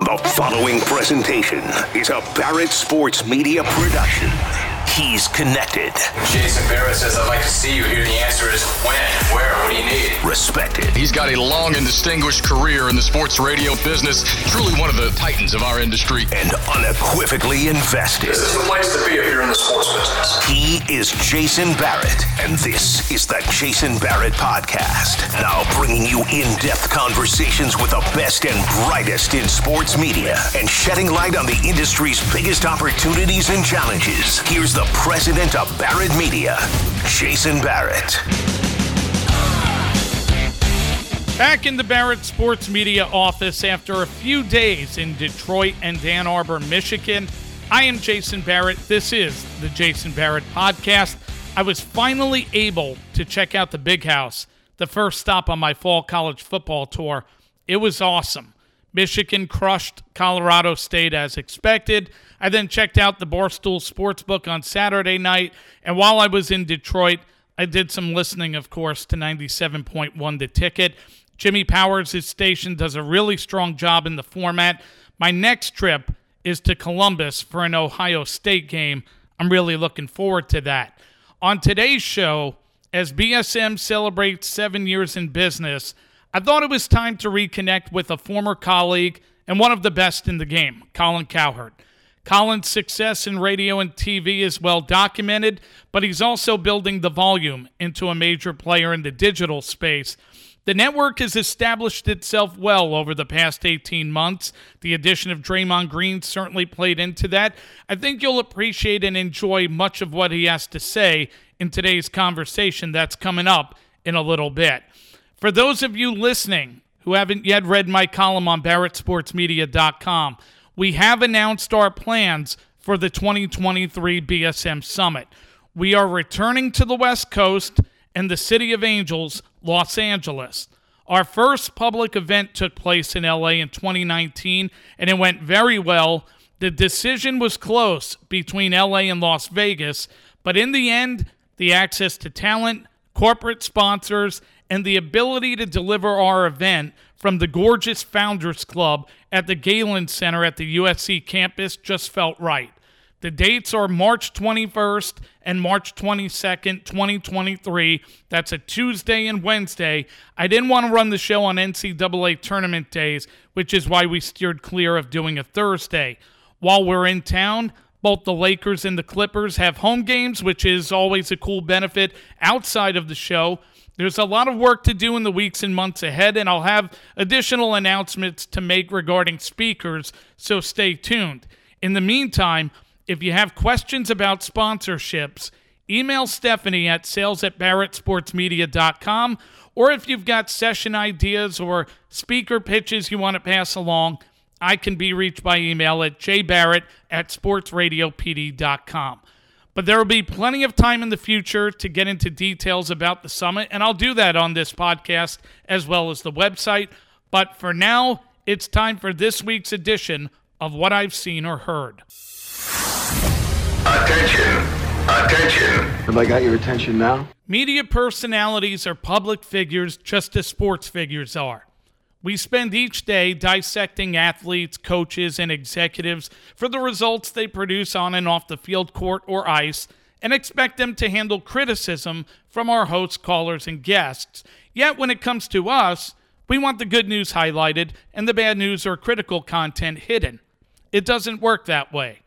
The following presentation is a Barrett Sports Media production. He's connected. Jason Barrett says, I'd like to see you here. The answer is when, where, what do you need? Respected. He's got a long and distinguished career in the sports radio business. Truly one of the titans of our industry. And unequivocally invested. This is the place to be if you're in the sports business. He is Jason Barrett, and this is the Jason Barrett Podcast. Now bringing you in-depth conversations with the best and brightest in sports media and shedding light on the industry's biggest opportunities and challenges. Here's the president of Barrett Media, Jason Barrett. Back in the Barrett Sports Media office after a few days in Detroit and Ann Arbor, Michigan. I am Jason Barrett. This is the Jason Barrett Podcast. I was finally able to check out the Big House, the first stop on my fall college football tour. It was awesome. Michigan crushed Colorado State as expected. I then checked out the Barstool Sportsbook on Saturday night, and while I was in Detroit, I did some listening, of course, to 97.1 The Ticket. Jimmy Powers' his station does a really strong job in the format. My next trip is to Columbus for an Ohio State game. I'm really looking forward to that. On today's show, as BSM celebrates seven years in business, I thought it was time to reconnect with a former colleague and one of the best in the game, Colin Cowherd. Colin's success in radio and TV is well documented, but he's also building the volume into a major player in the digital space. The network has established itself well over the past 18 months. The addition of Draymond Green certainly played into that. I think you'll appreciate and enjoy much of what he has to say in today's conversation that's coming up in a little bit. For those of you listening who haven't yet read my column on BarrettSportsMedia.com, we have announced our plans for the 2023 BSM Summit. We are returning to the West Coast and the City of Angels, Los Angeles. Our first public event took place in LA in 2019, and it went very well. The decision was close between LA and Las Vegas, but in the end, the access to talent, corporate sponsors, and the ability to deliver our event from the gorgeous Founders Club at the Galen Center at the USC campus just felt right. The dates are March 21st and March 22nd, 2023. That's a Tuesday and Wednesday. I didn't want to run the show on NCAA tournament days, which is why we steered clear of doing a Thursday. While we're in town, both the Lakers and the Clippers have home games, which is always a cool benefit outside of the show. There's a lot of work to do in the weeks and months ahead, and I'll have additional announcements to make regarding speakers, so stay tuned. In the meantime, if you have questions about sponsorships, email Stephanie at sales at barrettsportsmedia.com. Or if you've got session ideas or speaker pitches you want to pass along, I can be reached by email at jbarrett at sportsradiopd.com. But there will be plenty of time in the future to get into details about the summit, and I'll do that on this podcast as well as the website. But for now, it's time for this week's edition of What I've Seen or Heard. Attention. Attention. Have I got your attention now? Media personalities are public figures just as sports figures are. We spend each day dissecting athletes, coaches, and executives for the results they produce on and off the field, court, or ice, and expect them to handle criticism from our hosts, callers, and guests. Yet when it comes to us, we want the good news highlighted and the bad news or critical content hidden. It doesn't work that way.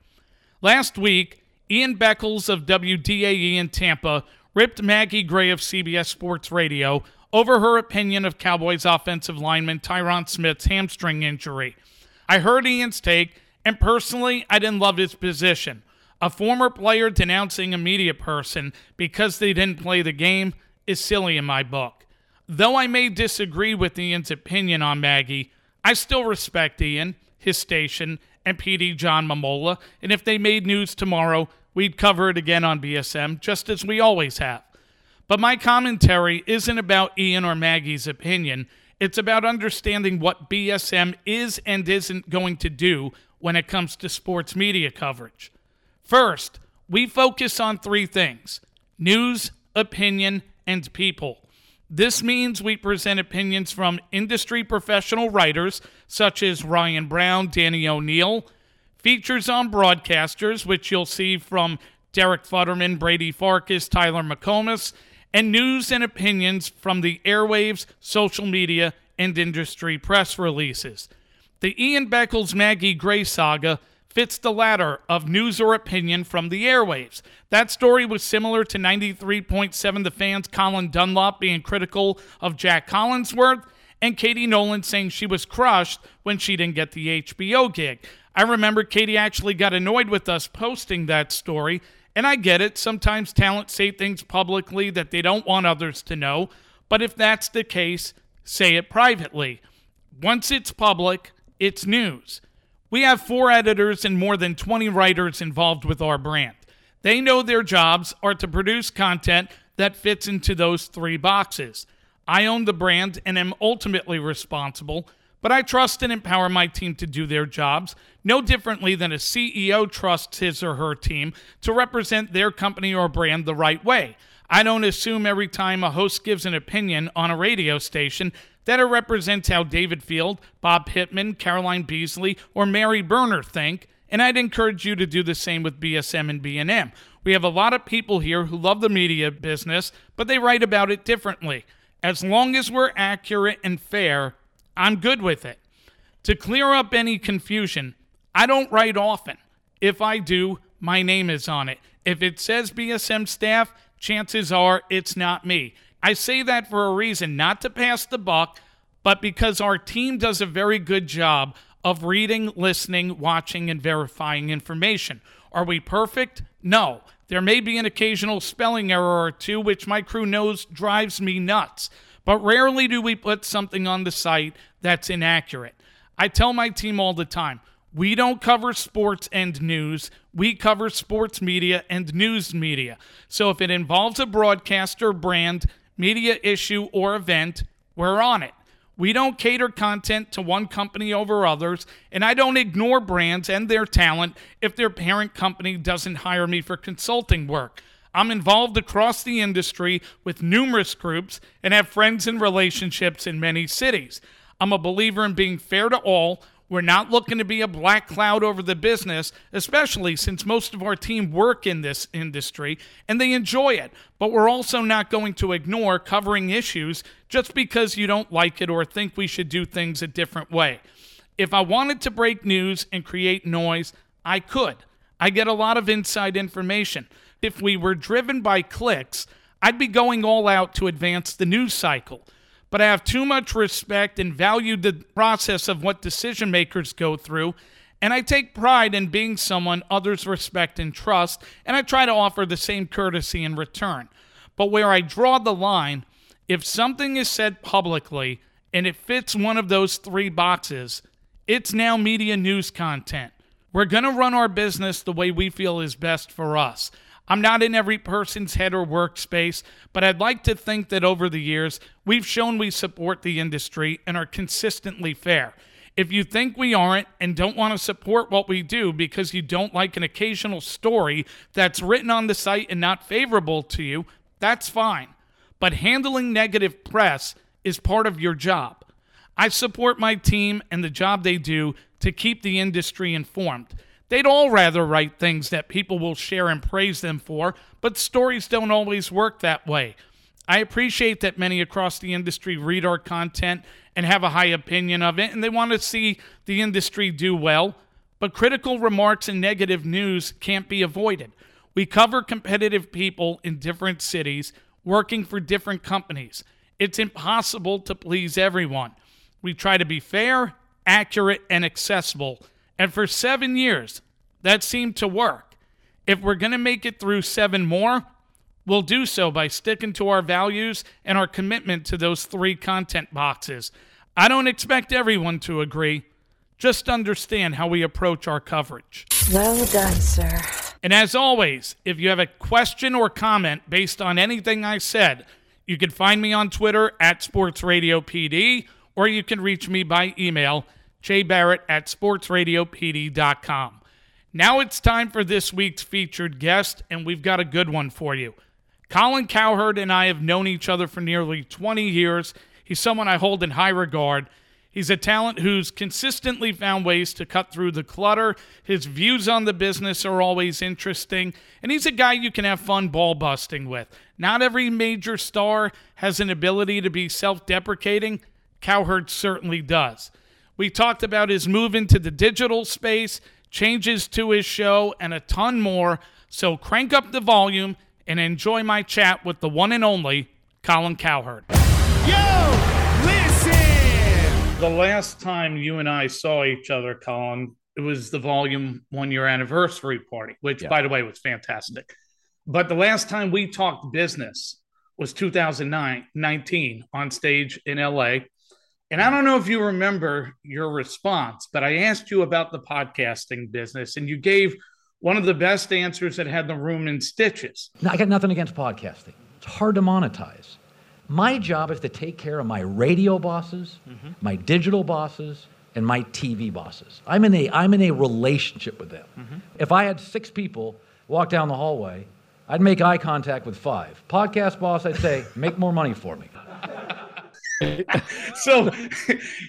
Last week, Ian Beckles of WDAE in Tampa ripped Maggie Gray of CBS Sports Radio over her opinion of Cowboys offensive lineman Tyron Smith's hamstring injury. I heard Ian's take, and personally, I didn't love his position. A former player denouncing a media person because they didn't play the game is silly in my book. Though I may disagree with Ian's opinion on Maggie, I still respect Ian, his station, and PD John Mamola, and if they made news tomorrow, we'd cover it again on BSM, just as we always have. But my commentary isn't about Ian or Maggie's opinion. It's about understanding what BSM is and isn't going to do when it comes to sports media coverage. First, we focus on three things news, opinion, and people. This means we present opinions from industry professional writers such as Ryan Brown, Danny O'Neill, features on broadcasters, which you'll see from Derek Futterman, Brady Farkas, Tyler McComas, and news and opinions from the airwaves, social media, and industry press releases. The Ian Beckles Maggie Gray saga fits the latter of news or opinion from the airwaves. That story was similar to 93.7 The Fans Colin Dunlap being critical of Jac Collinsworth and Katie Nolan saying she was crushed when she didn't get the HBO gig. I remember Katie actually got annoyed with us posting that story, and I get it. Sometimes talent say things publicly that they don't want others to know, but if that's the case, say it privately. Once it's public, it's news. We have four editors and more than 20 writers involved with our brand. They know their jobs are to produce content that fits into those three boxes. I own the brand and am ultimately responsible, but I trust and empower my team to do their jobs no differently than a CEO trusts his or her team to represent their company or brand the right way. I don't assume every time a host gives an opinion on a radio station that it represents how David Field, Bob Pittman, Caroline Beasley, or Mary Berner think, and I'd encourage you to do the same with BSM and B&M. We have a lot of people here who love the media business, but they write about it differently. As long as we're accurate and fair, I'm good with it. To clear up any confusion, I don't write often. If I do, my name is on it. If it says BSM staff, chances are it's not me. I say that for a reason, not to pass the buck, but because our team does a very good job of reading, listening, watching, and verifying information. Are we perfect? No. There may be an occasional spelling error or two, which my crew knows drives me nuts, but rarely do we put something on the site that's inaccurate. I tell my team all the time we don't cover sports and news. We cover sports media and news media. So if it involves a broadcaster, brand, media issue, or event, we're on it. We don't cater content to one company over others, and I don't ignore brands and their talent if their parent company doesn't hire me for consulting work. I'm involved across the industry with numerous groups and have friends and relationships in many cities. I'm a believer in being fair to all we're not looking to be a black cloud over the business, especially since most of our team work in this industry and they enjoy it. But we're also not going to ignore covering issues just because you don't like it or think we should do things a different way. If I wanted to break news and create noise, I could. I get a lot of inside information. If we were driven by clicks, I'd be going all out to advance the news cycle but I have too much respect and value the process of what decision makers go through. And I take pride in being someone others respect and trust, and I try to offer the same courtesy in return. But where I draw the line, if something is said publicly and it fits one of those three boxes, it's now media news content. We're going to run our business the way we feel is best for us. I'm not in every person's head or workspace, but I'd like to think that over the years, we've shown we support the industry and are consistently fair. If you think we aren't and don't want to support what we do because you don't like an occasional story that's written on the site and not favorable to you, that's fine. But handling negative press is part of your job. I support my team and the job they do to keep the industry informed. They'd all rather write things that people will share and praise them for, but stories don't always work that way. I appreciate that many across the industry read our content and have a high opinion of it, and they want to see the industry do well, but critical remarks and negative news can't be avoided. We cover competitive people in different cities working for different companies. It's impossible to please everyone. We try to be fair, accurate, and accessible and for seven years, that seemed to work. If we're going to make it through seven more, we'll do so by sticking to our values and our commitment to those three content boxes. I don't expect everyone to agree. Just understand how we approach our coverage. Well done, sir. And as always, if you have a question or comment based on anything I said, you can find me on Twitter at SportsRadioPD, or you can reach me by email jbarrett at sportsradiopd.com. Now it's time for this week's featured guest, and we've got a good one for you. Colin Cowherd and I have known each other for nearly 20 years. He's someone I hold in high regard. He's a talent who's consistently found ways to cut through the clutter. His views on the business are always interesting, and he's a guy you can have fun ball busting with. Not every major star has an ability to be self deprecating. Cowherd certainly does. We talked about his move into the digital space, changes to his show, and a ton more. So crank up the volume and enjoy my chat with the one and only Colin Cowherd. Yo, listen! The last time you and I saw each other, Colin, it was the volume one year anniversary party, which, Yeah. by the way, was fantastic. But the last time we talked business was 2019 on stage in LA. And I don't know if you remember your response, but I asked you about the podcasting business, and you gave one of the best answers that had the room in stitches. Now, I got nothing against podcasting. It's hard to monetize. My job is to take care of my radio bosses, mm-hmm. my digital bosses, and my TV bosses. I'm in a I'm in a relationship with them. Mm-hmm. If I had six people walk down the hallway, I'd make eye contact with five. Podcast boss, I'd say, make more money for me. so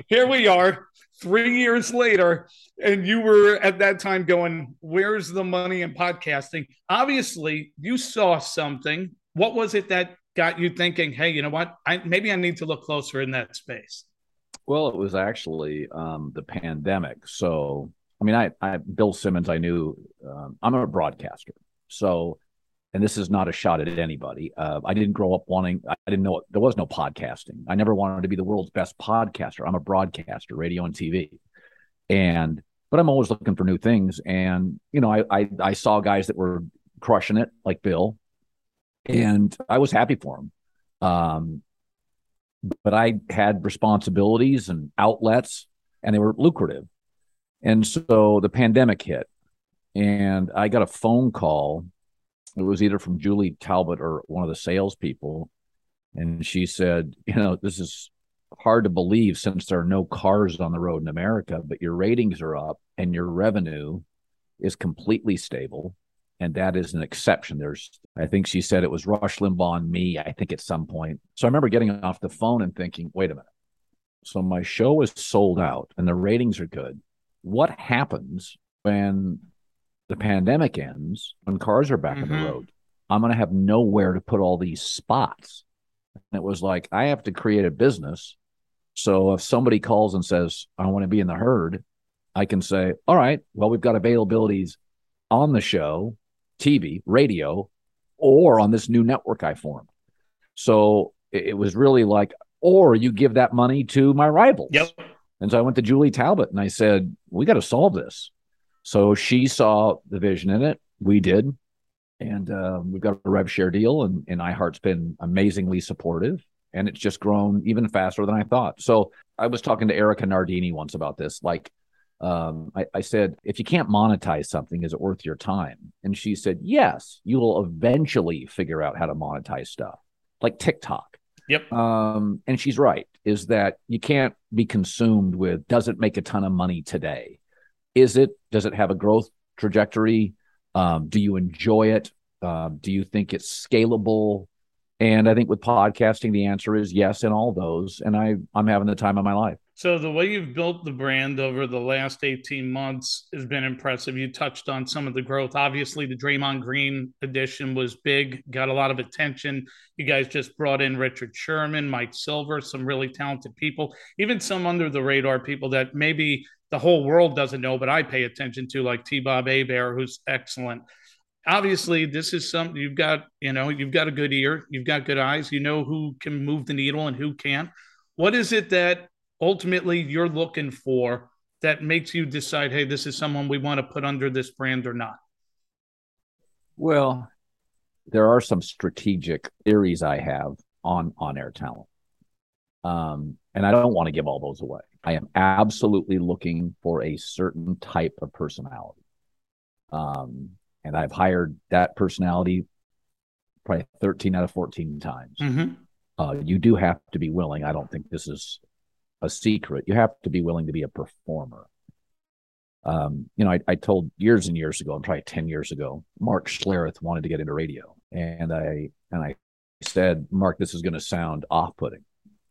here we are three years later and you were at that time going where's the money in podcasting obviously you saw something what was it that got you thinking hey you know what I, maybe i need to look closer in that space Well, it was actually um, the pandemic. So, I mean, I, I Bill Simmons, I knew um, I'm a broadcaster. So, and this is not a shot at anybody. Uh, I didn't grow up wanting. I didn't know there was no podcasting. I never wanted to be the world's best podcaster. I'm a broadcaster, radio and TV, and but I'm always looking for new things. And you know, I I, I saw guys that were crushing it, like Bill, and I was happy for him. Um, but I had responsibilities and outlets, and they were lucrative. And so the pandemic hit, and I got a phone call. It was either from Julie Talbott or one of the salespeople, and she said, "You know, this is hard to believe since there are no cars on the road in America, but your ratings are up and your revenue is completely stable." And that is an exception. There's, I think she said it was Rush Limbaugh and me, I think at some point. So I remember getting off the phone and thinking, wait a minute. So my show is sold out and the ratings are good. What happens when the pandemic ends, when cars are back on Mhm. the road? I'm going to have nowhere to put all these spots. And it was like, I have to create a business. So if somebody calls and says, I want to be in the herd, I can say, all right, well, we've got availabilities on the show, TV, radio, or on this new network I formed. So it, it was really like, or you give that money to my rivals. yep And so I went to Julie Talbott and I said, we got to solve this. So she saw the vision in it. We did. And uh, we've got a rev share deal, and, and iHeart's been amazingly supportive. And it's just grown even faster than I thought. So I was talking to Erika Nardini once about this. Like, um, I, I said, if you can't monetize something, is it worth your time? And she said, yes, you will eventually figure out how to monetize stuff like TikTok. yep Um, and she's right, is that you can't be consumed with does it make a ton of money today? Is it, does it have a growth trajectory? Um, do you enjoy it? Um, do you think it's scalable? And I think with podcasting, the answer is yes in all those. And I, I'm having the time of my life. So the way you've built the brand over the last 18 months has been impressive. You touched on some of the growth. Obviously, the Draymond Green edition was big, got a lot of attention. You guys just brought in Richard Sherman, Mike Silver, some really talented people, even some under the radar people that maybe the whole world doesn't know, but I pay attention to, like T. Bob Hebert, who's excellent. Obviously, this is something you've got, you know, you've got a good ear, you've got good eyes, you know who can move the needle and who can't. What is it that ultimately you're looking for that makes you decide, hey, this is someone we want to put under this brand or not? Well, there are some strategic theories I have on on air talent. Um, and I don't want to give all those away. I am absolutely looking for a certain type of personality. Um, and I've hired that personality probably 13 out of 14 times. Mm-hmm. Uh, you do have to be willing. I don't think this is a secret. You have to be willing to be a performer. Um, you know, I, I told years and years ago, and probably 10 years ago, Mark Schlereth wanted to get into radio. And I and I said, Mark, this is going to sound off-putting,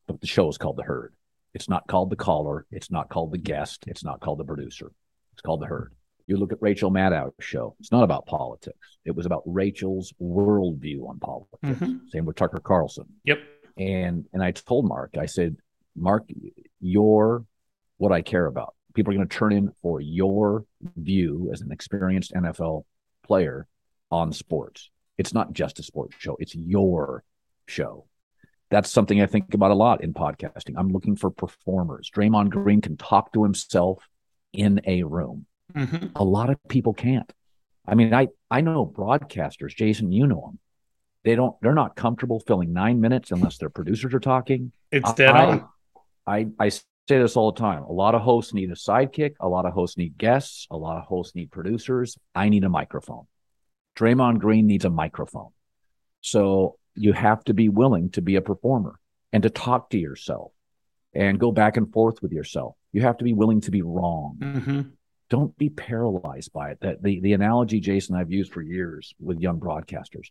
but the show is called The Herd. It's not called the caller. It's not called the guest. It's not called the producer. It's called The Herd. You look at Rachel Maddow's show. It's not about politics. It was about Rachel's worldview on politics. Mhm. Same with Tucker Carlson. Yep. And and I told Mark, I said, Mark, you're what I care about. People are going to turn in for your view as an experienced NFL player on sports. It's not just a sports show, it's your show. That's something I think about a lot in podcasting. I'm looking for performers. Draymond Green can talk to himself in a room. hmm A lot of people can't. I mean, I I know broadcasters, Jason, you know them. They don't. They're not comfortable filling nine minutes unless their producers are talking. It's dead I- on. I, I say this all the time. A lot of hosts need a sidekick. A lot of hosts need guests. A lot of hosts need producers. I need a microphone. Draymond Green needs a microphone. So you have to be willing to be a performer and to talk to yourself and go back and forth with yourself. You have to be willing to be wrong. hmm Don't be paralyzed by it. That the, the analogy, Jason, I've used for years with young broadcasters.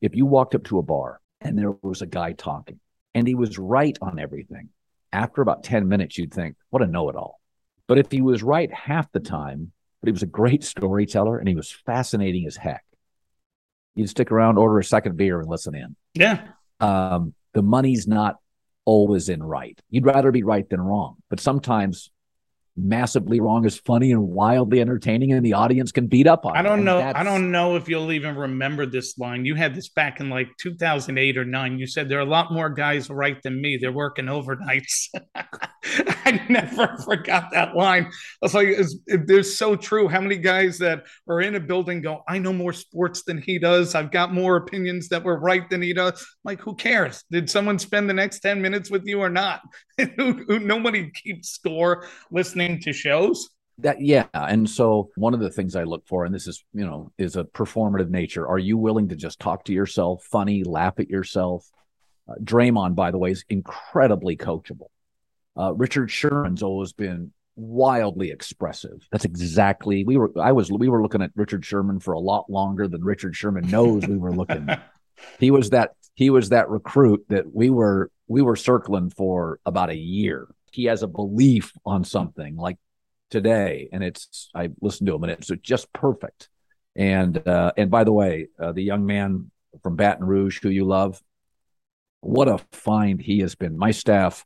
If you walked up to a bar and there was a guy talking and he was right on everything, after about 10 minutes, you'd think, what a know it all. But if he was right half the time, but he was a great storyteller and he was fascinating as heck, you'd stick around, order a second beer, and listen in. Yeah. Um, the money's not always in right. You'd rather be right than wrong. But sometimes massively wrong is funny and wildly entertaining, and the audience can beat up on. I don't And know. I don't know if you'll even remember this line. You had this back in like 2008 or nine. You said there are a lot more guys right than me. They're working overnights. I never forgot that line. I was like, it's, it, so true. How many guys that are in a building go, I know more sports than he does. I've got more opinions that were right than he does. Like, who cares? Did someone spend the next 10 minutes with you or not? who, who, nobody keeps score listening to shows. that yeah and so one of the things i look for and this is you know is a performative nature are you willing to just talk to yourself funny laugh at yourself? Uh, draymond by the way is incredibly coachable. Uh, richard sherman's always been wildly expressive. That's exactly we were i was we were looking at richard sherman for a lot longer than richard sherman knows we were looking. He was that he was that recruit that we were we were circling for about a year. He has a belief on something like today and it's i listened to him and it's just perfect. And uh and by the way uh, the young man from baton rouge who you love what a find he has been. My staff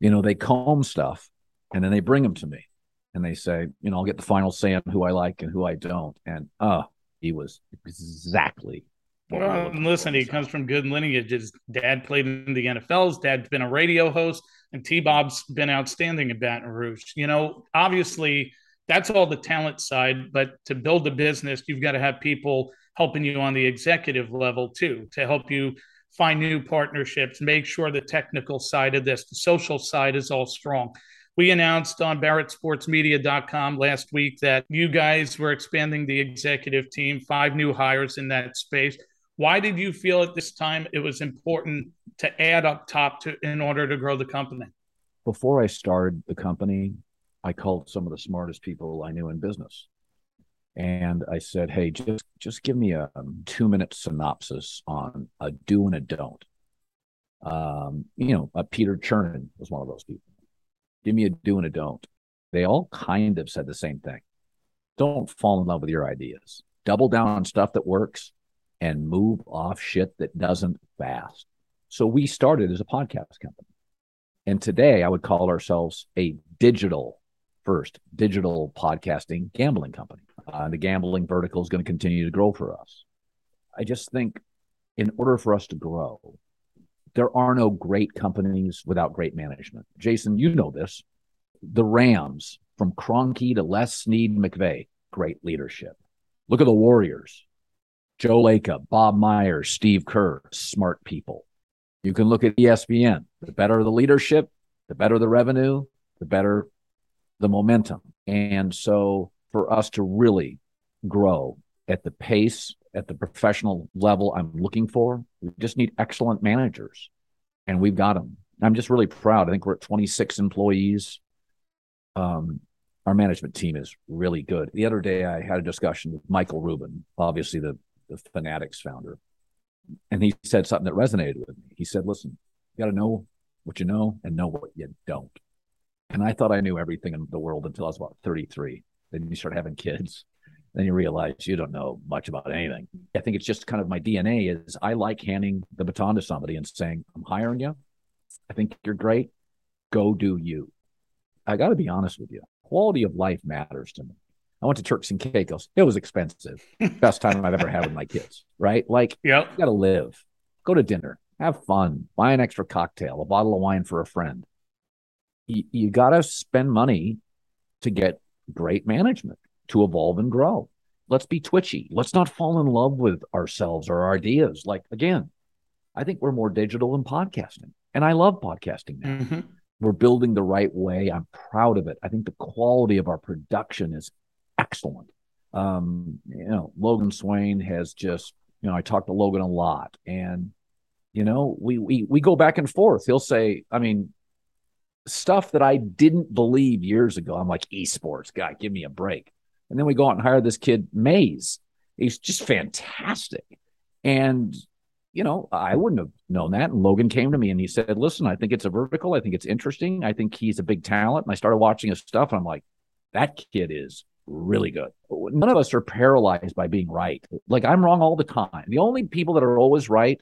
you know they comb stuff and then they bring them to me and they say you know i'll get the final say on who i like and who i don't. And uh he was exactly Well, listen, for. he comes from good lineage. His dad played in the NFL. His dad's been a radio host, and T Bob's been outstanding in Baton Rouge. You know, obviously, that's all the talent side, but to build a business, you've got to have people helping you on the executive level too, to help you find new partnerships, make sure the technical side of this, the social side is all strong. We announced on BarrettSportsMedia.com last week that you guys were expanding the executive team, five new hires in that space. Why did you feel at this time it was important to add up top to in order to grow the company? before I started the company, I called some of the smartest people I knew in business. And I said, Hey, just just give me a um, two minute synopsis on a do and a don't. Um, you know, uh, Peter Chernin was one of those people. Give me a do and a don't. They all kind of said the same thing. Don't fall in love with your ideas. Double down on stuff that works and move off shit that doesn't fast. So we started as a podcast company. And today I would call ourselves a digital first digital podcasting gambling company. Uh, the gambling vertical is going to continue to grow for us. I just think in order for us to grow, there are no great companies without great management. Jason, you know this. The Rams, from Kroenke to Les Snead McVay, great leadership. Look at the Warriors. Joe Lacob, Bob Myers, Steve Kerr, smart people. You can look at ESPN. The better the leadership, the better the revenue, the better the momentum. And so for us to really grow at the pace, at the professional level I'm looking for, we just need excellent managers. And we've got them. I'm just really proud. I think we're at 26 employees. Um, our management team is really good. The other day, I had a discussion with Michael Rubin, obviously the, the Fanatics founder. and he said something that resonated with me. He said, "Listen, you got to know what you know and know what you don't." And I thought I knew everything in the world until I was about 33. Then you start having kids, then you realize you don't know much about anything. I think it's just kind of my DNA is I like handing the baton to somebody and saying, "I'm hiring you. I think you're great. Go do you." I got to be honest with you. Quality of life matters to me. I went to Turks and Caicos. It was expensive. Best time I've ever had with my kids, right? Like, yep. you got to live. Go to dinner, have fun, buy an extra cocktail, a bottle of wine for a friend. You, you got to spend money to get great management, to evolve and grow. Let's be twitchy. Let's not fall in love with ourselves or our ideas. Like, again, I think we're more digital than podcasting. And I love podcasting now. Mm-hmm. We're building the right way. I'm proud of it. I think the quality of our production is excellent. Um, you know, Logan Swaim has just, you know, I talk to Logan a lot, and you know, we we we go back and forth. He'll say, I mean, stuff that I didn't believe years ago. I'm like, esports, God, give me a break. And then we go out and hire this kid, Mays. He's just fantastic. And, you know, I wouldn't have known that. And Logan came to me and he said, Listen, I think it's a vertical. I think it's interesting. I think he's a big talent. And I started watching his stuff and I'm like, that kid is really good. None of us are paralyzed by being right. Like I'm wrong all the time. The only people that are always right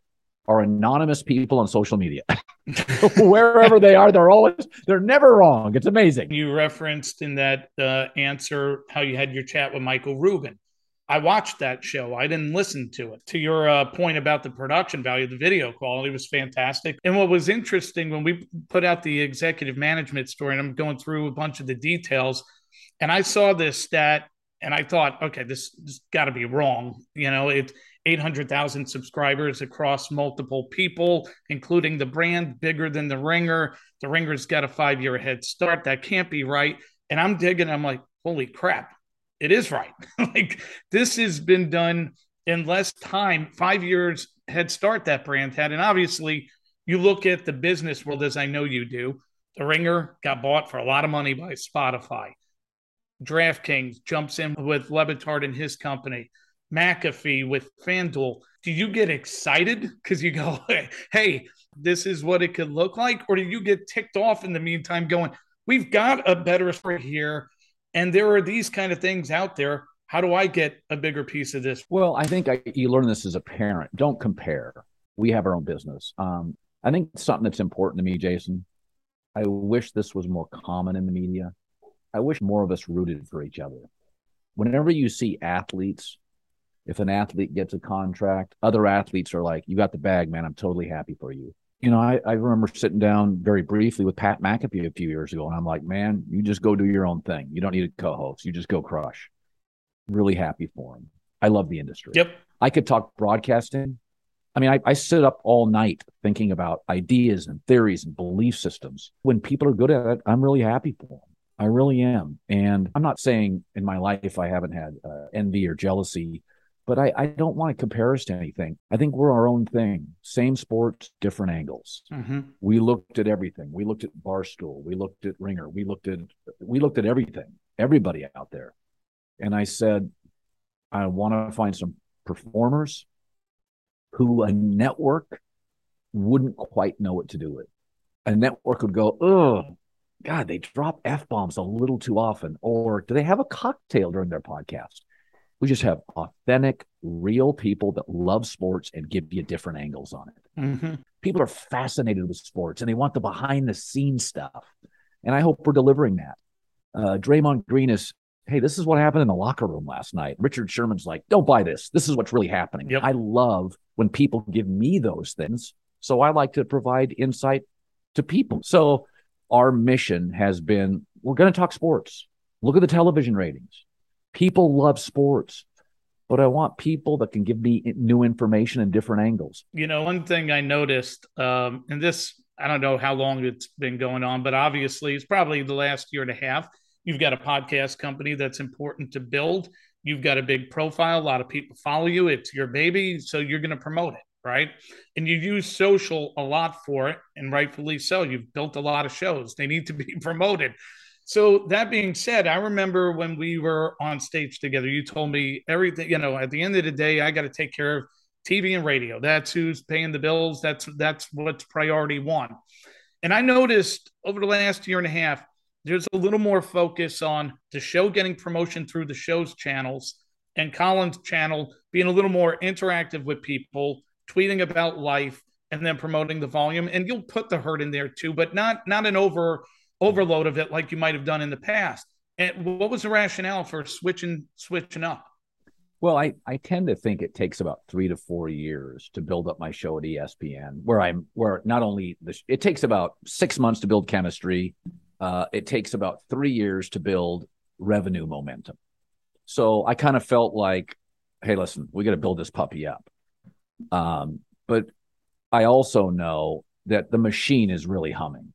are anonymous people on social media. Wherever they are, they're always they're never wrong. It's amazing. You referenced in that uh, answer how you had your chat with Michael Rubin. I watched that show. I didn't listen to it. To your uh, point about the production value, the video quality was fantastic. And what was interesting when we put out the executive management story, and I'm going through a bunch of the details, and I saw this stat and I thought, okay, this, this got to be wrong. You know, it's 800,000 subscribers across multiple people, including the brand bigger than the ringer. The ringer's got a five year head start. That can't be right. And I'm digging, I'm like, holy crap, it is right. like this has been done in less time, five years head start that brand had. And obviously, you look at the business world as I know you do. The Ringer got bought for a lot of money by Spotify. DraftKings jumps in with Le Batard and his company, McAfee with FanDuel. Do you get excited because you go, hey, this is what it could look like? Or do you get ticked off in the meantime going, we've got a better story here and there are these kind of things out there. How do I get a bigger piece of this? Well, I think I, you learn this as a parent. Don't compare. We have our own business. Um, I think something that's important to me, Jason. I wish this was more common in the media. I wish more of us rooted for each other. Whenever you see athletes, if an athlete gets a contract, other athletes are like, You got the bag, man. I'm totally happy for you. You know, I, I remember sitting down very briefly with Pat McAfee a few years ago, and I'm like, Man, you just go do your own thing. You don't need a co host. You just go crush. Really happy for him. I love the industry. Yep. I could talk broadcasting. I mean, I, I sit up all night thinking about ideas and theories and belief systems. When people are good at it, I'm really happy for them. I really am. And I'm not saying in my life I haven't had uh, envy or jealousy, but I, I don't want to compare us to anything. I think we're our own thing. Same sports, different angles. Mm-hmm. We looked at everything. We looked at Barstool. We looked at Ringer. We looked at we looked at everything. Everybody out there. And I said, I want to find some performers who a network wouldn't quite know what to do with. A network would go, oh, God, they drop F bombs a little too often. Or do they have a cocktail during their podcast? We just have authentic, real people that love sports and give you different angles on it. Mm-hmm. People are fascinated with sports and they want the behind the scenes stuff. And I hope we're delivering that. Uh, Draymond Green is, hey, this is what happened in the locker room last night. Richard Sherman's like, don't buy this. This is what's really happening. Yep. I love when people give me those things. So I like to provide insight to people. So our mission has been we're going to talk sports. Look at the television ratings. People love sports, but I want people that can give me new information and different angles. You know, one thing I noticed, um, and this, I don't know how long it's been going on, but obviously it's probably the last year and a half. You've got a podcast company that's important to build. You've got a big profile. A lot of people follow you. It's your baby. So you're going to promote it right? And you use social a lot for it, and rightfully so. You've built a lot of shows, they need to be promoted. So, that being said, I remember when we were on stage together, you told me everything, you know, at the end of the day, I got to take care of TV and radio. That's who's paying the bills. That's that's what's priority one. And I noticed over the last year and a half, there's a little more focus on the show getting promotion through the show's channels and Colin's channel being a little more interactive with people, tweeting about life, and then promoting the volume. And you'll put the hurt in there too, but not not an over overload of it like you might have done in the past. And what was the rationale for switching switching up? Well, I, I tend to think it takes about three to four years to build up my show at ESPN, where I'm where not only the it takes about six months to build chemistry, uh, it takes about three years to build revenue momentum. So I kind of felt like, hey, listen, we got to build this puppy up. Um, but I also know that the machine is really humming.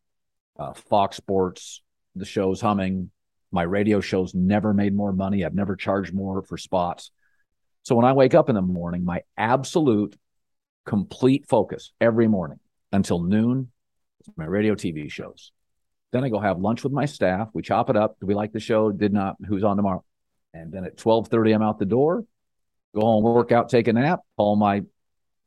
Uh, Fox Sports, the show's humming. My radio show's never made more money. I've never charged more for spots. So when I wake up in the morning, my absolute complete focus every morning until noon is my radio TV shows. Then I go have lunch with my staff. We chop it up. Do we like the show? Did not. Who's on tomorrow? And then at 12:30, I'm out the door, go home, work out, take a nap, call my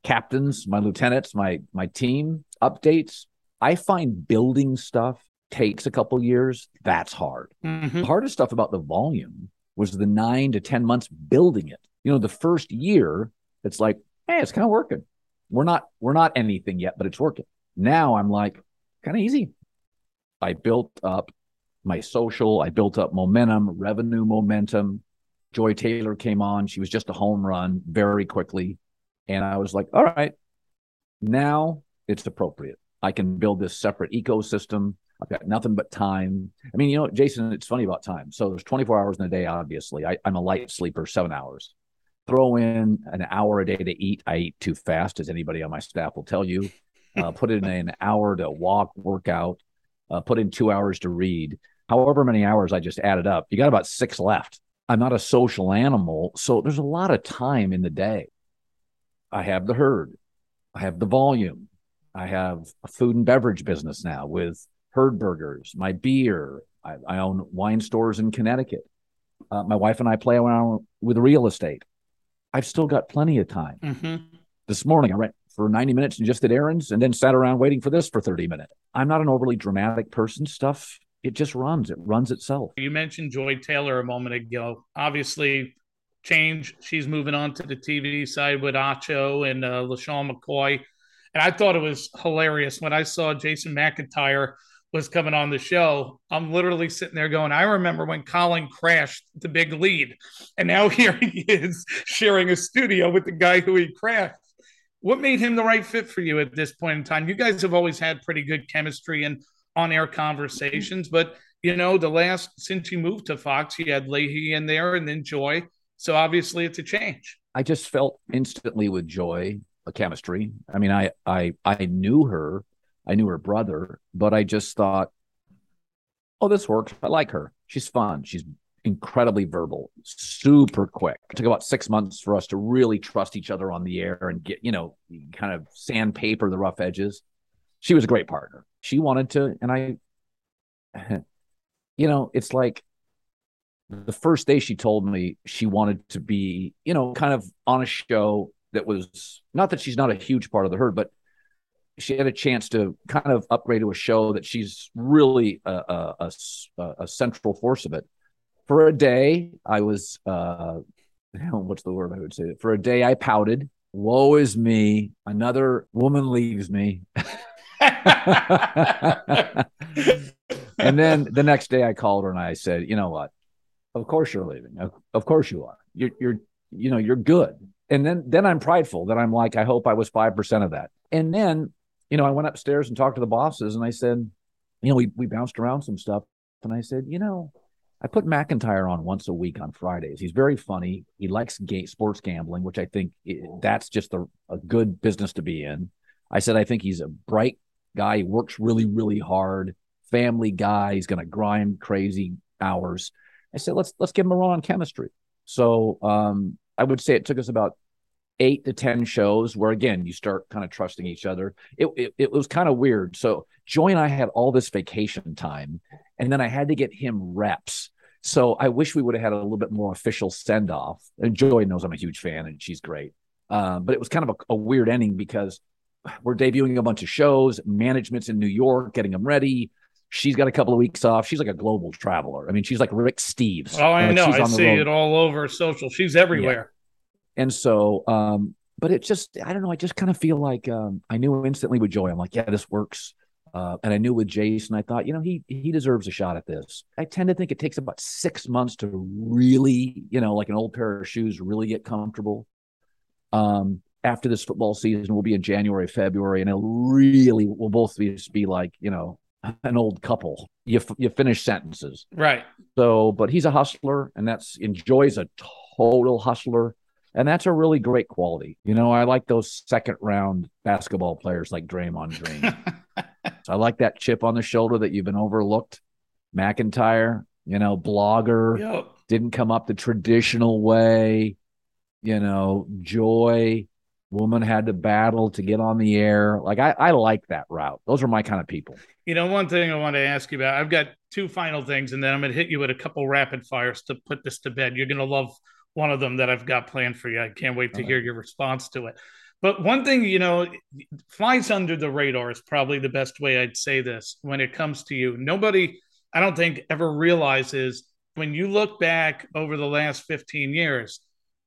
captains, my lieutenants, my my team updates. I find building stuff takes a couple years. That's hard. Mm-hmm. The hardest stuff about the volume was the nine to 10 months building it you know, the first year, it's like, hey, it's kind of working. We're not we're not anything yet, but it's working. Now I'm like, kind of easy. I built up my social, I built up momentum, revenue momentum. Joy Taylor came on. She was just a home run very quickly. And I was like, all right, now it's appropriate. I can build this separate ecosystem. I've got nothing but time. I mean, you know, Jason, it's funny about time. So there's 24 hours in a day, obviously. I, am a light sleeper, seven hours throw in an hour a day to eat. I eat too fast, as anybody on my staff will tell you. Uh, put in an hour to walk, work out, uh, put in two hours to read. However many hours I just added up, you got about six left. I'm not a social animal, so there's a lot of time in the day. I have the herd, I have the volume, I have a food and beverage business now with Herd Burgers, my beer. I, I own wine stores in Connecticut. Uh, my wife and I play around with real estate. I've still got plenty of time. Mm-hmm. This morning, I went for 90 minutes and just did errands and then sat around waiting for this for 30 minutes. I'm not an overly dramatic person. Stuff, it just runs, it runs itself. You mentioned Joy Taylor a moment ago. Obviously, change. She's moving on to the TV side with Acho and uh, LeSean McCoy. And I thought it was hilarious when I saw Jason McIntyre was coming on the show, I'm literally sitting there going, I remember when Colin crashed the big lead, and now here he is sharing a studio with the guy who he crashed. What made him the right fit for you at this point in time? You guys have always had pretty good chemistry and on air conversations, but you know, the last since you moved to Fox, you had Leahy in there and then Joy. So obviously it's a change. I just felt instantly with Joy a chemistry. I mean, I I I knew her I knew her brother, but I just thought, oh, this works. I like her. She's fun. She's incredibly verbal, super quick. It took about six months for us to really trust each other on the air and get, you know, kind of sandpaper the rough edges. She was a great partner. She wanted to, and I, you know, it's like the first day she told me she wanted to be, you know, kind of on a show that was not that she's not a huge part of the herd, but she had a chance to kind of upgrade to a show that she's really a, a, a, a central force of it. For a day, I was, uh, what's the word I would say? For a day, I pouted. Woe is me. Another woman leaves me. and then the next day, I called her and I said, you know what? Of course you're leaving. Of, course you are. You're, you're, you know, you're good. And then, then I'm prideful that I'm like, I hope I was 5% of that. And then you know, I went upstairs and talked to the bosses and I said, you know, we, we bounced around some stuff. And I said, you know, I put McIntyre on once a week on Fridays. He's very funny. He likes ga- sports gambling, which I think it, that's just a, a good business to be in. I said, I think he's a bright guy. He works really, really hard. Family guy. He's going to grind crazy hours. I said, let's let's give him a run on chemistry. So um, I would say it took us about eight to 10 shows where, again, you start kind of trusting each other. It, it, it was kind of weird. So Joy and I had all this vacation time, and then I had to get him reps. So I wish we would have had a little bit more official send off. And Joy knows I'm a huge fan and she's great. Uh, but it was kind of a, a weird ending because we're debuting a bunch of shows. Management's in New York, getting them ready. She's got a couple of weeks off. She's like a global traveler. I mean, she's like Rick Steves. Oh, I Like, know. I see road. it all over social. She's everywhere. And so, um, but it just, I don't know. I just kind of feel like um, I knew instantly with Joy. I'm like, yeah, this works. Uh, and I knew with Jason, I thought, you know, he he deserves a shot at this. I tend to think it takes about six months to really, you know, like an old pair of shoes, really get comfortable. Um, after this football season, we'll be in January, February, and it'll really, we'll both be, be like, you know, an old couple. You f- you finish sentences. Right. So, but he's a hustler, and that's enjoys a total hustler, and that's a really great quality. You know, I like those second round basketball players like Draymond Green. so I like that chip on the shoulder that you've been overlooked. McIntyre, you know, blogger, Yep. didn't come up the traditional way. You know, Joy, woman had to battle to get on the air. Like I, I like that route. Those are my kind of people. You know, one thing I want to ask you about, I've got two final things, and then I'm going to hit you with a couple rapid fires to put this to bed. You're going to love one of them that I've got planned for you. I can't wait to hear your response to it. But one thing, you know, flies under the radar is probably the best way I'd say this when it comes to you. Nobody, I don't think, ever realizes when you look back over the last 15 years,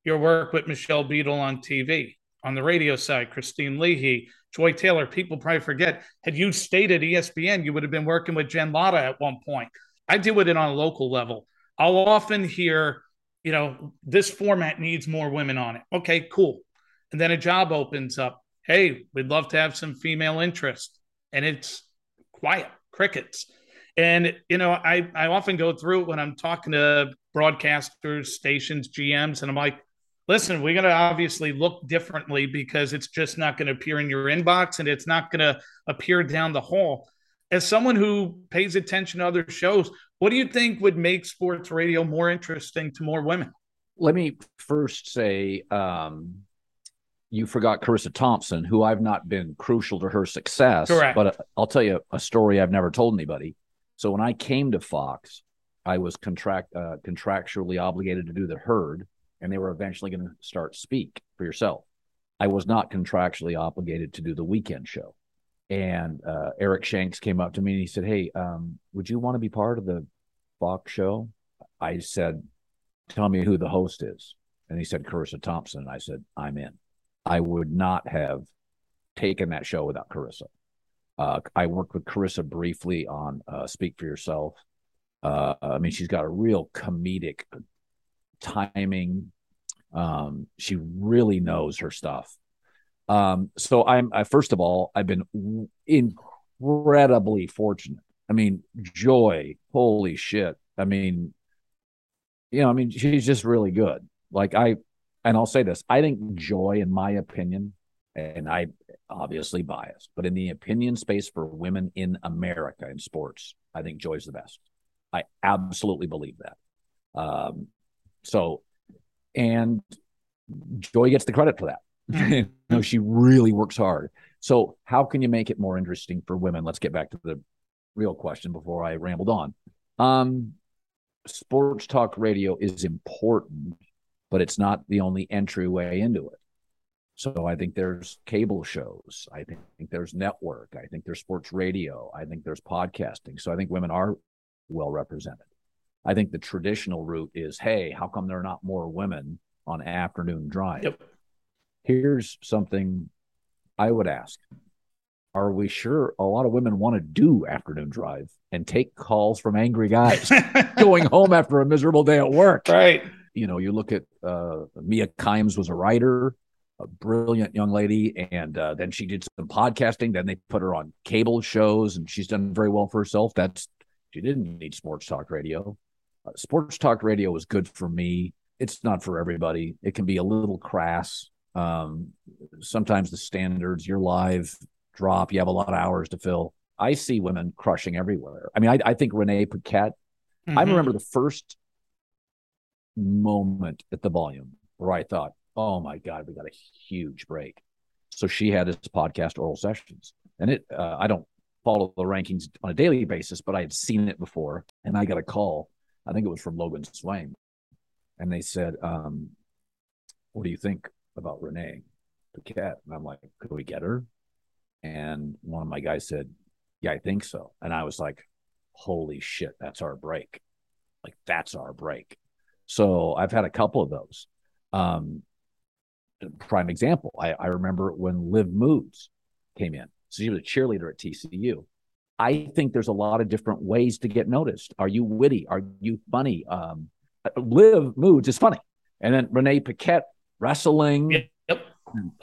your work with Michelle Beadle on TV, on the radio side, Kristine Leahy, Joy Taylor, people probably forget, had you stayed at ESPN, you would have been working with Jen Lada at one point. I deal with it on a local level. I'll often hear, you know, this format needs more women on it. Okay, cool. And then a job opens up. Hey, we'd love to have some female interest. And it's quiet, crickets. And, you know, I, I often go through when I'm talking to broadcasters, stations, GMs, and I'm like, listen, we're going to obviously look differently because it's just not going to appear in your inbox and it's not going to appear down the hall. As someone who pays attention to other shows, what do you think would make sports radio more interesting to more women? let me first say um, you forgot Charissa Thompson, who I've not been crucial to her success. Correct. But I'll tell you a story I've never told anybody. So when I came to Fox, I was contract uh, contractually obligated to do the herd, and they were eventually going to start Speak for Yourself. I was not contractually obligated to do the weekend show. And uh, Eric Shanks came up to me and he said, "Hey, um, would you want to be part of the Fox show?" I said, tell me who the host is. And he said, Charissa Thompson. And I said, I'm in. I would not have taken that show without Charissa. Uh, I worked with Charissa briefly on uh, Speak for Yourself. Uh, I mean, she's got a real comedic timing. Um, she really knows her stuff. Um, so I'm, I, first of all, I've been incredibly fortunate. I mean, joy, holy shit. I mean, you know, I mean, she's just really good. Like I, and I'll say this: I think Joy, in my opinion, and I obviously biased, but in the opinion space for women in America in sports, I think Joy's the best. I absolutely believe that. Um, so, and Joy gets the credit for that. you know, she really works hard. So, how can you make it more interesting for women? Let's get back to the real question before I rambled on. Um, sports talk radio is important, but it's not the only entryway into it. So I think there's cable shows. I think, think there's network. I think there's sports radio. I think there's podcasting. So I think women are well represented. I think the traditional route is, hey, how come there are not more women on afternoon drive? Yep. Here's something I would ask. Are we sure a lot of women want to do afternoon drive and take calls from angry guys going home after a miserable day at work? right. You know, you look at uh, Mina Kimes was a writer, a brilliant young lady, and uh, then she did some podcasting. Then they put her on cable shows, and she's done very well for herself. That's she didn't need sports talk radio. Sports talk radio was good for me. It's not for everybody. It can be a little crass. Um, sometimes the standards, you're live, drop. You have a lot of hours to fill. I see women crushing everywhere. I mean, I, I think Renee Paquette. I Mhm. remember the first moment at the volume where I thought, "Oh my god, we got a huge break." So she had this podcast, Oral Sessions, and it. Uh, I don't follow the rankings on a daily basis, but I had seen it before, and I got a call. I think it was from Logan Swaim, and they said, um, "What do you think about Renee?" Paquette. And I'm like, could we get her? And one of my guys said, yeah, I think so. And I was like, holy shit, that's our break. Like, that's our break. So I've had a couple of those. Um, prime example, I, I remember when Liv Moods came in. So she was a cheerleader at TCU. I think there's a lot of different ways to get noticed. Are you witty? Are you funny? Um, Liv Moods is funny. And then Renee Paquette, wrestling, yep.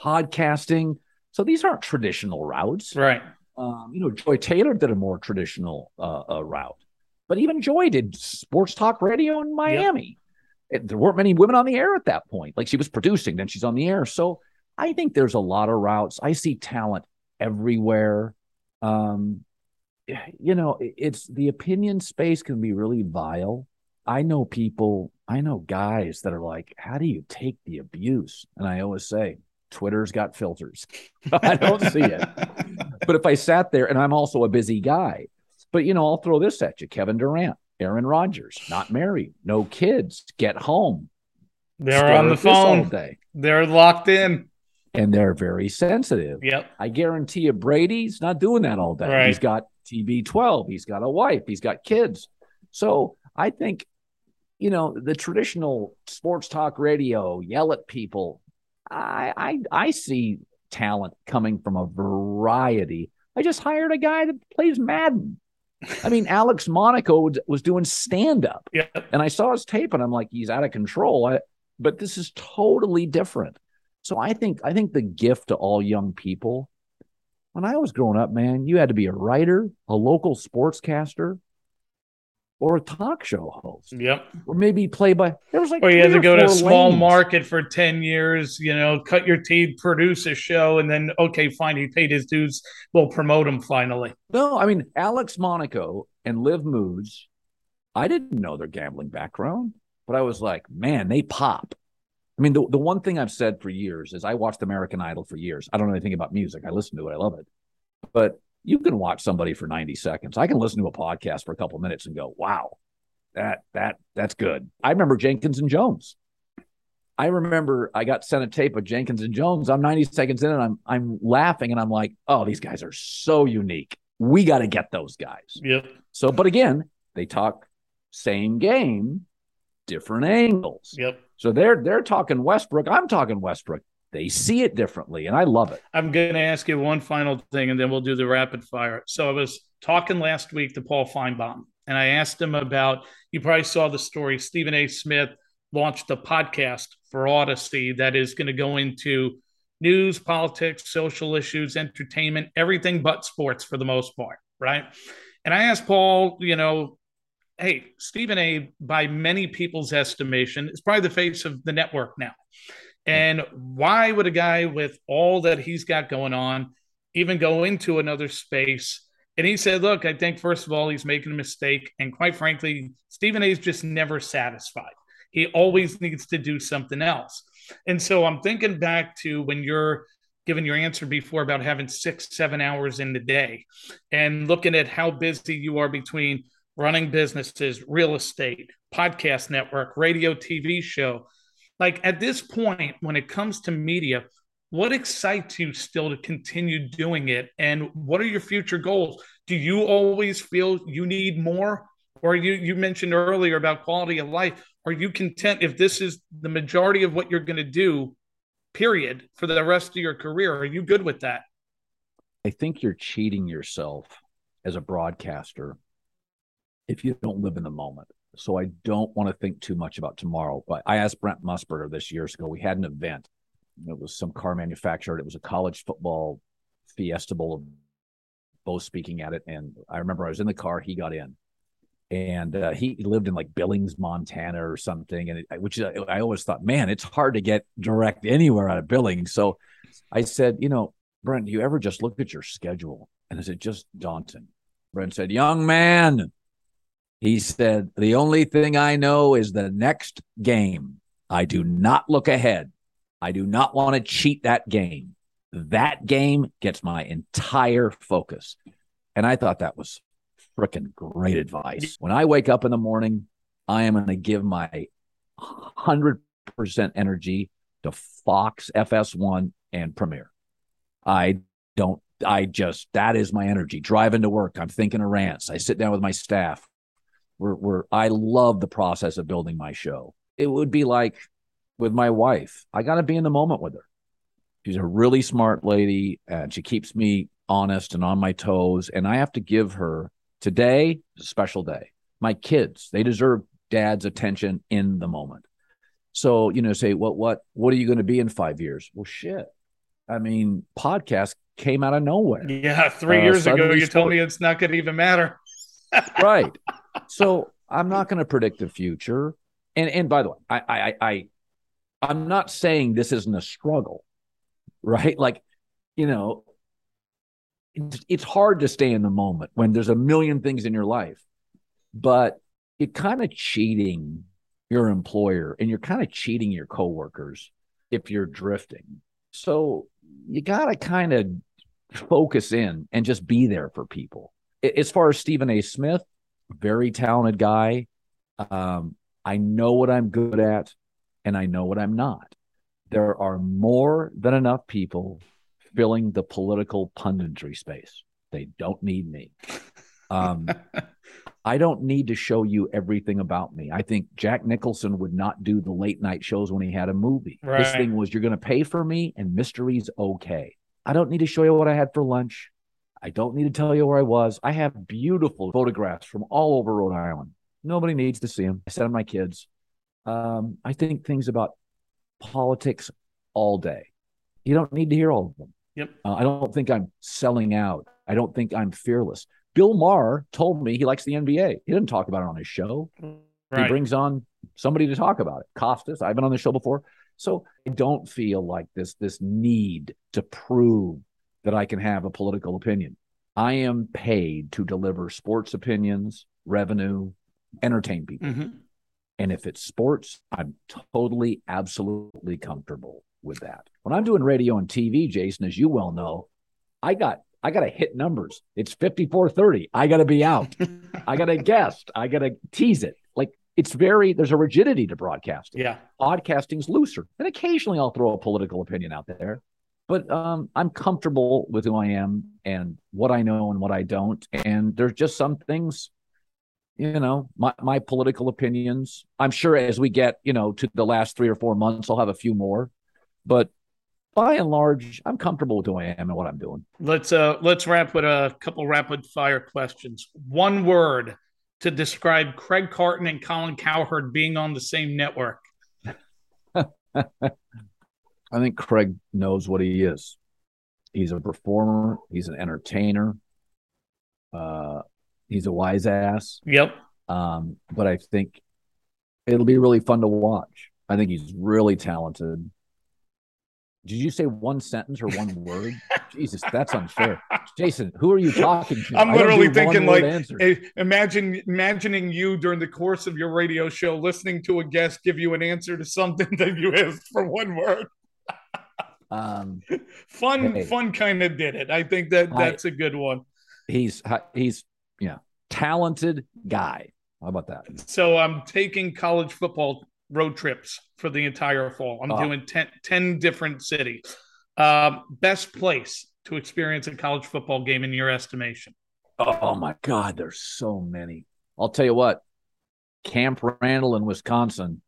podcasting. So these aren't traditional routes. Right. Um, you know, Joy Taylor did a more traditional uh, uh, route. But even Joy did sports talk radio in Miami. Yep. It, there weren't many women on the air at that point. Like she was producing, then she's on the air. So I think there's a lot of routes. I see talent everywhere. Um, you know, it's the opinion space can be really vile. I know people, I know guys that are like, how do you take the abuse? And I always say, Twitter's got filters. I don't see it. But if I sat there, and I'm also a busy guy, but you know, I'll throw this at you Kevin Durant, Aaron Rodgers, not married, no kids, get home. They're on the phone day. They're locked in. And they're very sensitive. Yep. I guarantee you, Brady's not doing that all day. Right. He's got TB12. He's got a wife. He's got kids. So I think, you know, the traditional sports talk radio, yell at people. I I, I see talent coming from a variety. I just hired a guy that plays Madden. I mean, Alex Monaco was doing stand up. Yeah. And I saw his tape and I'm like, he's out of control. I, but this is totally different. So I think I think the gift to all young people when I was growing up, man, you had to be a writer, a local sportscaster, or a talk show host. Yep. Or maybe play by there was like Or you had to go to a small lanes. market for 10 years, you know, cut your teeth, produce a show, and then okay, fine, he paid his dues, we'll promote him finally. No, I mean Alex Monaco and Liv Moods, I didn't know their gambling background, but I was like, man, they pop. I mean, the, the one thing I've said for years is I watched American Idol for years. I don't know anything about music. I listen to it. I love it. But you can watch somebody for 90 seconds. I can listen to a podcast for a couple minutes and go, wow, that, that, that's good. I remember Jenkins and Jones. I remember I got sent a tape of Jenkins and Jones. I'm 90 seconds in and I'm, I'm laughing and I'm like, oh, these guys are so unique. We got to get those guys. Yep. So, but again, they talk same game, different angles. Yep. So they're they're talking Westbrook. I'm talking Westbrook. They see it differently, and I love it. I'm going to ask you one final thing, and then we'll do the rapid fire. So I was talking last week to Paul Finebaum, and I asked him about. You probably saw the story. Stephen A. Smith launched a podcast for Audacy that is going to go into news, politics, social issues, entertainment, everything but sports for the most part, right? And I asked Paul, you know, hey, Stephen A, by many people's estimation, is probably the face of the network now. And why would a guy with all that he's got going on even go into another space? And he said, look, I think, first of all, he's making a mistake. And quite frankly, Stephen A is just never satisfied. He always needs to do something else. And so I'm thinking back to when you're given your answer before about having six, seven hours in the day and looking at how busy you are between running businesses, real estate, podcast network, radio, TV show. Like at this point, when it comes to media, what excites you still to continue doing it? And what are your future goals? Do you always feel you need more? Or you, you mentioned earlier about quality of life. Are you content if this is the majority of what you're going to do, period, for the rest of your career? Are you good with that? I think you're cheating yourself as a broadcaster if you don't live in the moment. So I don't want to think too much about tomorrow. But I asked Brent Musburger this years ago. We had an event. It was some car manufacturer. It was a college football fiesta bowl. Both speaking at it, and I remember I was in the car. He got in, and uh, he lived in like Billings, Montana, or something. And it, which uh, I always thought, man, it's hard to get direct anywhere out of Billings. So I said, you know, Brent, do you ever just look at your schedule, and is it just daunting? Brent said, young man, he said, The only thing I know is the next game. I do not look ahead. I do not want to cheat that game. That game gets my entire focus. And I thought that was freaking great advice. When I wake up in the morning, I am going to give my 100% energy to Fox FS1 and premiere. I don't, I just, that is my energy. Driving to work, I'm thinking of rants. I sit down with my staff. We're, we're, I love the process of building my show. It would be like with my wife, I got to be in the moment with her. She's a really smart lady and she keeps me honest and on my toes. And I have to give her today, a special day. My kids, they deserve dad's attention in the moment. So, you know, say, what, what, what are you going to be in five years? Well, shit. I mean, podcast came out of nowhere. Yeah. Three uh, years ago, you told me it's not going to even matter. right. So I'm not going to predict the future. And, and by the way, I, I, I, I'm not saying this isn't a struggle, right? Like, you know, it's hard to stay in the moment when there's a million things in your life, but you're kind of cheating your employer and you're kind of cheating your coworkers if you're drifting. So you got to kind of focus in and just be there for people. As far as Stephen A. Smith, very talented guy. Um, I know what I'm good at and I know what I'm not. There are more than enough people filling the political punditry space. They don't need me. Um, I don't need to show you everything about me. I think Jack Nicholson would not do the late night shows when he had a movie. Right. His thing was, you're going to pay for me, and mystery's okay. I don't need to show you what I had for lunch. I don't need to tell you where I was. I have beautiful photographs from all over Rhode Island. Nobody needs to see them. I send them my kids. Um, I think things about politics all day. You don't need to hear all of them. Yep. Uh, I don't think I'm selling out. I don't think I'm fearless. Bill Maher told me he likes the NBA. He didn't talk about it on his show. Right. He brings on somebody to talk about it. Costas, I've been on the show before. So I don't feel like this this need to prove that I can have a political opinion. I am paid to deliver sports opinions, revenue, entertain people. Mm-hmm. And if it's sports, I'm totally, absolutely comfortable with that. When I'm doing radio and TV, Jason, as you well know, I got I got to hit numbers. It's 5430. I got to be out. I got to guest. I got to tease it. Like it's very, there's a rigidity to broadcasting. Yeah. Podcasting's looser. And occasionally I'll throw a political opinion out there. But um, I'm comfortable with who I am and what I know and what I don't. And there's just some things, you know, my, my political opinions. I'm sure as we get, you know, to the last three or four months, I'll have a few more. But by and large, I'm comfortable with who I am and what I'm doing. Let's uh let's wrap with a couple rapid fire questions. One word to describe Craig Carton and Colin Cowherd being on the same network. I think Craig knows what he is. He's a performer. He's an entertainer. Uh, he's a wise ass. Yep. Um, but I think it'll be really fun to watch. I think he's really talented. Did you say one sentence or one word? Jesus, that's unfair. Jason, who are you talking to? I'm literally thinking like imagine imagining you during the course of your radio show listening to a guest give you an answer to something that you asked for one word. Um fun hey, fun kind of did it. I think that that's I, a good one. He's he's yeah, talented guy. How about that? So I'm taking college football road trips for the entire fall. I'm oh. doing 10, 10, different cities. Um, best place to experience a college football game in your estimation? Oh my God, there's so many. I'll tell you what, Camp Randall in Wisconsin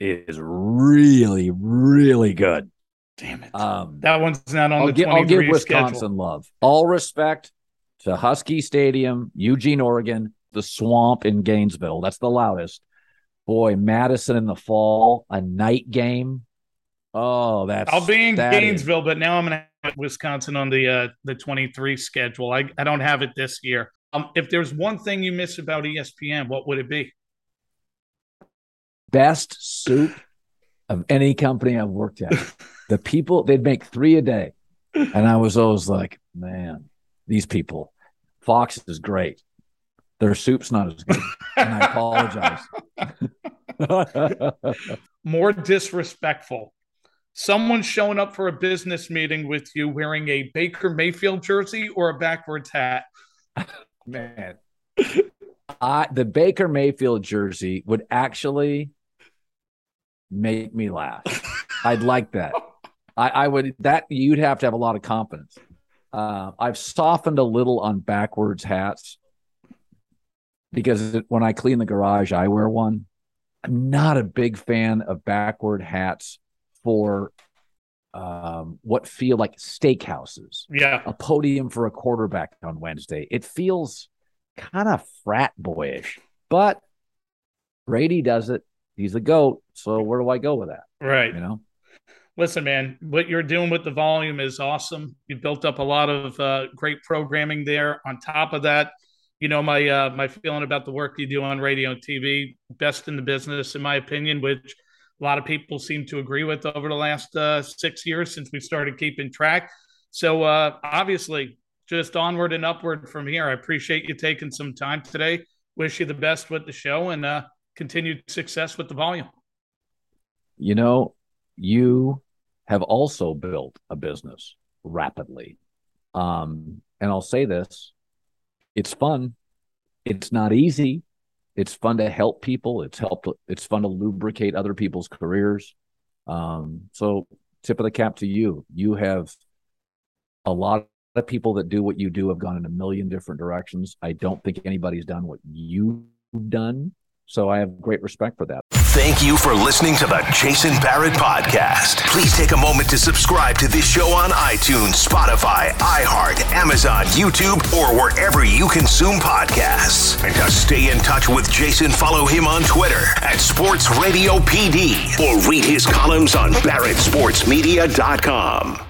is really, really good. Damn it. Um, that one's not on I'll the give, I'll give Wisconsin schedule. love. All respect to Husky Stadium, Eugene, Oregon, the swamp in Gainesville. That's the loudest boy, Madison in the fall, a night game. Oh, that's I'll be in Gainesville, is. but now I'm gonna have Wisconsin on the uh the 23 schedule. I, I don't have it this year. Um, if there's one thing you miss about ESPN, what would it be? Best soup of any company I've worked at. the people they'd make three a day. And I was always like, man, these people, Fox is great. Their soup's not as good. and I apologize. More disrespectful. Someone showing up for a business meeting with you wearing a Baker Mayfield jersey or a backwards hat. Man, I, the Baker Mayfield jersey would actually make me laugh. I'd like that. I, I would that you'd have to have a lot of confidence. Uh, I've softened a little on backwards hats because when I clean the garage, I wear one. I'm not a big fan of backward hats for um, what feel like steakhouses. Yeah. A podium for a quarterback on Wednesday. It feels kind of frat boyish, but Brady does it. He's a goat. So where do I go with that? Right. You know? Listen, man, what you're doing with the volume is awesome. You've built up a lot of uh, great programming there. On top of that, you know my uh, my feeling about the work you do on radio and TV, best in the business, in my opinion, which a lot of people seem to agree with over the last uh, six years since we started keeping track. So uh, obviously, just onward and upward from here. I appreciate you taking some time today. Wish you the best with the show and uh, continued success with the volume. You know, you have also built a business rapidly. Um, and I'll say this it's fun. It's not easy. It's fun to help people. It's helped. It's fun to lubricate other people's careers. Um, so, tip of the cap to you. You have a lot of people that do what you do have gone in a million different directions. I don't think anybody's done what you've done. So, I have great respect for that. Thank you for listening to the Jason Barrett Podcast. Please take a moment to subscribe to this show on iTunes, Spotify, iHeart, Amazon, YouTube, or wherever you consume podcasts. And to stay in touch with Jason, follow him on Twitter at Sports Radio PD or read his columns on BarrettSportsMedia.com.